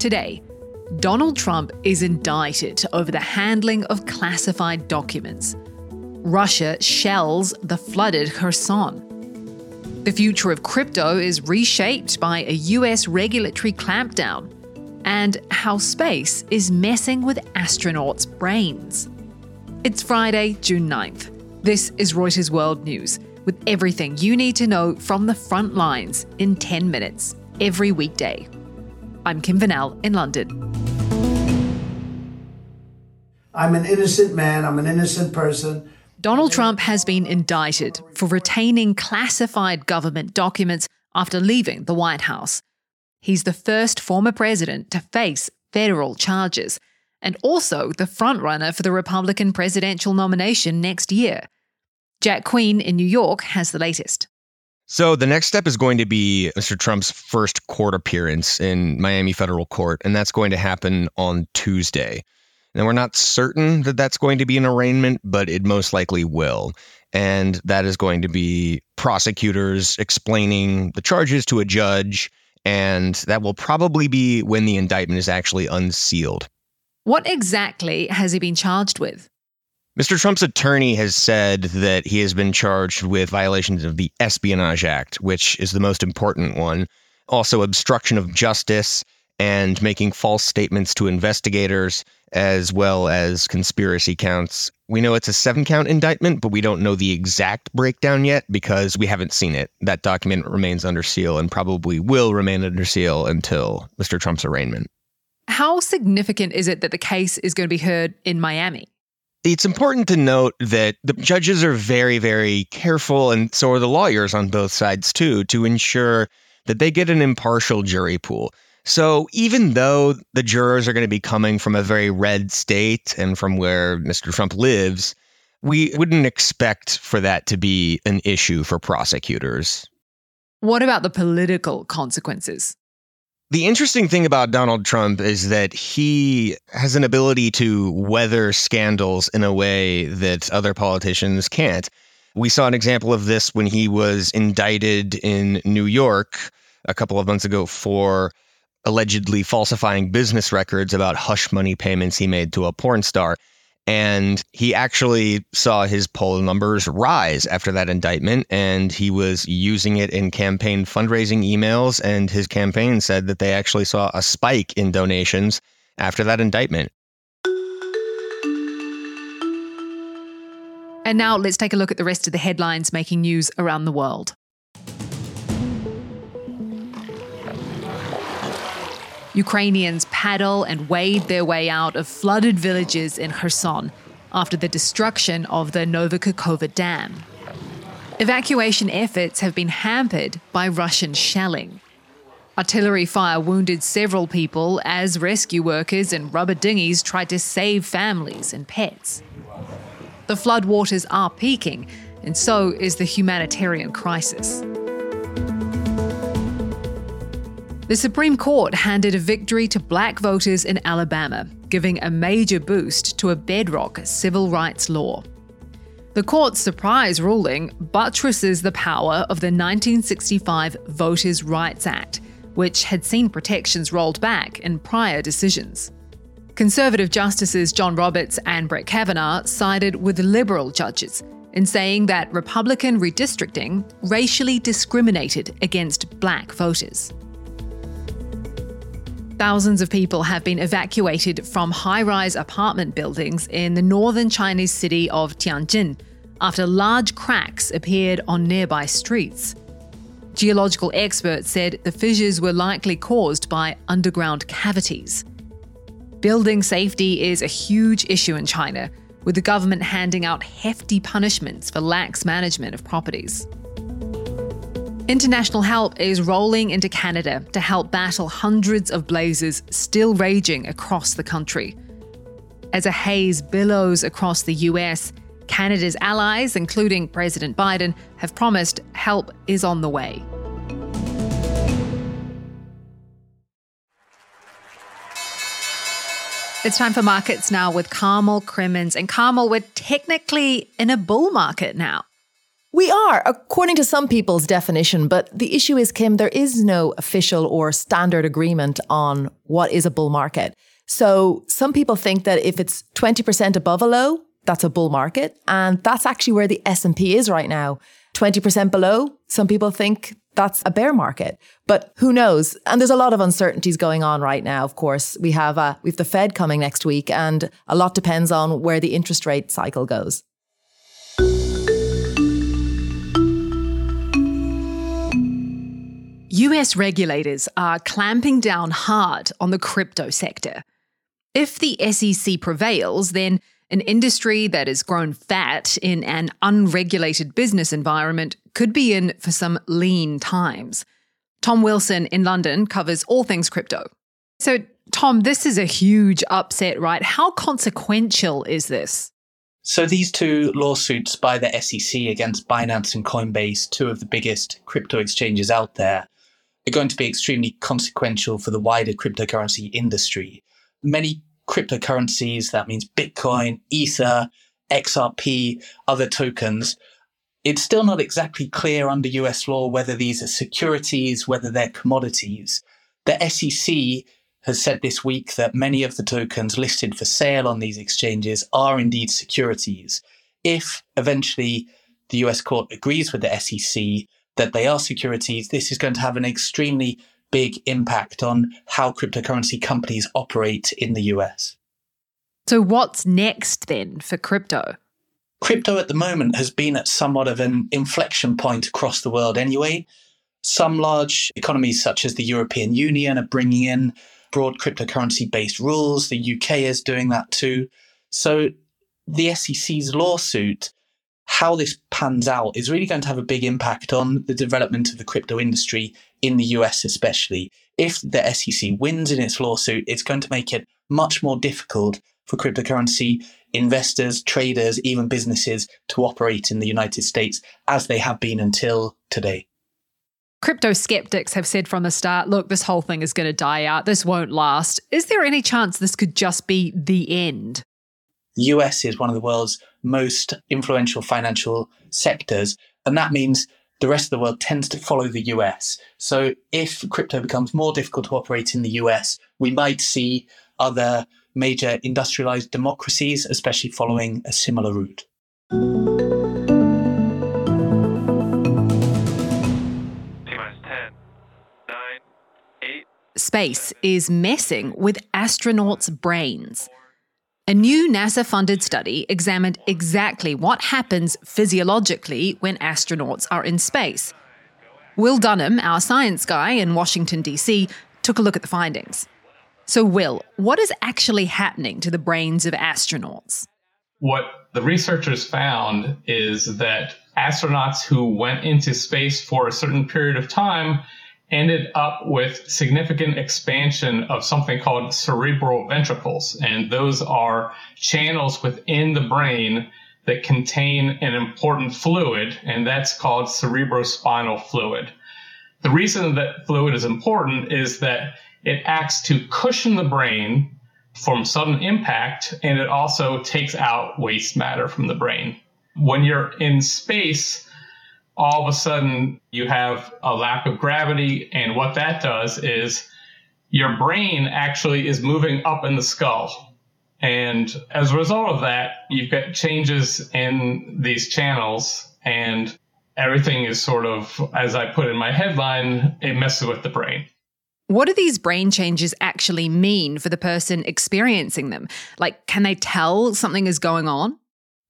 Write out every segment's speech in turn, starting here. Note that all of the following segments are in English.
Today, Donald Trump is indicted over the handling of classified documents. Russia shells the flooded Kherson. The future of crypto is reshaped by a US regulatory clampdown, and how space is messing with astronauts' brains. It's Friday, June 9th. This is Reuters World News, with everything you need to know from the front lines in 10 minutes, every weekday. I'm Kim Vanell in London. I'm an innocent man, I'm an innocent person. Donald Trump has been indicted for retaining classified government documents after leaving the White House. He's the first former president to face federal charges and also the frontrunner for the Republican presidential nomination next year. Jack Queen in New York has the latest. So the next step is going to be Mr. Trump's first court appearance in Miami federal court, and that's going to happen on Tuesday. And we're not certain that that's going to be an arraignment, but it most likely will. And that is going to be prosecutors explaining the charges to a judge. And that will probably be when the indictment is actually unsealed. What exactly has he been charged with? Mr. Trump's attorney has said that he has been charged with violations of the Espionage Act, which is the most important one, also obstruction of justice and making false statements to investigators, as well as conspiracy counts. We know it's a seven count indictment, but we don't know the exact breakdown yet because we haven't seen it. That document remains under seal and probably will remain under seal until Mr. Trump's arraignment. How significant is it that the case is going to be heard in Miami? It's important to note that the judges are very, very careful, and so are the lawyers on both sides too, to ensure that they get an impartial jury pool. So even though the jurors are going to be coming from a very red state and from where Mr. Trump lives, we wouldn't expect for that to be an issue for prosecutors. What about the political consequences? The interesting thing about Donald Trump is that he has an ability to weather scandals in a way that other politicians can't. We saw an example of this when he was indicted in New York a couple of months ago for allegedly falsifying business records about hush money payments he made to a porn star. And he actually saw his poll numbers rise after that indictment, and he was using it in campaign fundraising emails. And his campaign said that they actually saw a spike in donations after that indictment. And now let's take a look at the rest of the headlines making news around the world. Ukrainians paddle and wade their way out of flooded villages in Kherson after the destruction of the Novokakhovka Dam. Evacuation efforts have been hampered by Russian shelling. Artillery fire wounded several people as rescue workers and rubber dinghies tried to save families and pets. The floodwaters are peaking, and so is the humanitarian crisis. The Supreme Court handed a victory to black voters in Alabama, giving a major boost to a bedrock civil rights law. The court's surprise ruling buttresses the power of the 1965 Voters' Rights Act, which had seen protections rolled back in prior decisions. Conservative justices John Roberts and Brett Kavanaugh sided with liberal judges in saying that Republican redistricting racially discriminated against black voters. Thousands of people have been evacuated from high rise apartment buildings in the northern Chinese city of Tianjin after large cracks appeared on nearby streets. Geological experts said the fissures were likely caused by underground cavities. Building safety is a huge issue in China, with the government handing out hefty punishments for lax management of properties. International help is rolling into Canada to help battle hundreds of blazes still raging across the country. As a haze billows across the US, Canada's allies, including President Biden, have promised help is on the way. It's time for markets now with Carmel Crimmins. And Carmel, we're technically in a bull market now. We are, according to some people's definition. But the issue is, Kim, there is no official or standard agreement on what is a bull market. So some people think that if it's 20% above a low, that's a bull market. And that's actually where the S&P is right now. 20% below, some people think that's a bear market. But who knows? And there's a lot of uncertainties going on right now. Of course, we have uh, we've the Fed coming next week, and a lot depends on where the interest rate cycle goes. US regulators are clamping down hard on the crypto sector. If the SEC prevails, then an industry that has grown fat in an unregulated business environment could be in for some lean times. Tom Wilson in London covers all things crypto. So, Tom, this is a huge upset, right? How consequential is this? So, these two lawsuits by the SEC against Binance and Coinbase, two of the biggest crypto exchanges out there, are going to be extremely consequential for the wider cryptocurrency industry. Many cryptocurrencies, that means Bitcoin, Ether, XRP, other tokens, it's still not exactly clear under US law whether these are securities, whether they're commodities. The SEC has said this week that many of the tokens listed for sale on these exchanges are indeed securities. If eventually the US court agrees with the SEC that they are securities, this is going to have an extremely big impact on how cryptocurrency companies operate in the US. So, what's next then for crypto? Crypto at the moment has been at somewhat of an inflection point across the world anyway. Some large economies, such as the European Union, are bringing in broad cryptocurrency based rules. The UK is doing that too. So, the SEC's lawsuit how this pans out is really going to have a big impact on the development of the crypto industry in the US, especially. If the SEC wins in its lawsuit, it's going to make it much more difficult for cryptocurrency investors, traders, even businesses to operate in the United States as they have been until today. Crypto skeptics have said from the start look, this whole thing is going to die out. This won't last. Is there any chance this could just be the end? The US is one of the world's most influential financial sectors. And that means the rest of the world tends to follow the US. So if crypto becomes more difficult to operate in the US, we might see other major industrialized democracies, especially following a similar route. Space is messing with astronauts' brains. A new NASA funded study examined exactly what happens physiologically when astronauts are in space. Will Dunham, our science guy in Washington, D.C., took a look at the findings. So, Will, what is actually happening to the brains of astronauts? What the researchers found is that astronauts who went into space for a certain period of time ended up with significant expansion of something called cerebral ventricles. And those are channels within the brain that contain an important fluid, and that's called cerebrospinal fluid. The reason that fluid is important is that it acts to cushion the brain from sudden impact, and it also takes out waste matter from the brain. When you're in space, all of a sudden you have a lack of gravity. And what that does is your brain actually is moving up in the skull. And as a result of that, you've got changes in these channels, and everything is sort of, as I put in my headline, it messes with the brain. What do these brain changes actually mean for the person experiencing them? Like, can they tell something is going on?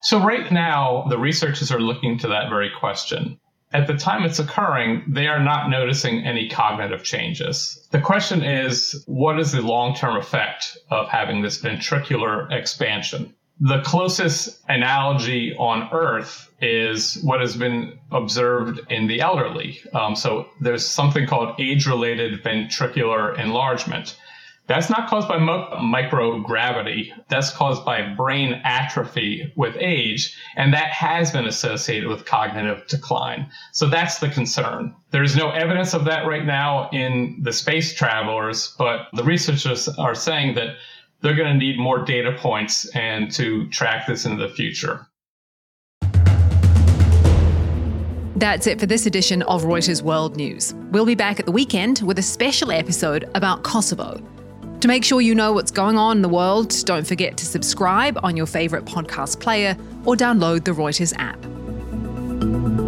So, right now, the researchers are looking to that very question. At the time it's occurring, they are not noticing any cognitive changes. The question is what is the long term effect of having this ventricular expansion? The closest analogy on Earth is what has been observed in the elderly. Um, so, there's something called age related ventricular enlargement that's not caused by mo- microgravity. That's caused by brain atrophy with age, and that has been associated with cognitive decline. So that's the concern. There's no evidence of that right now in the space travelers, but the researchers are saying that they're going to need more data points and to track this into the future. That's it for this edition of Reuters World News. We'll be back at the weekend with a special episode about Kosovo. To make sure you know what's going on in the world, don't forget to subscribe on your favourite podcast player or download the Reuters app.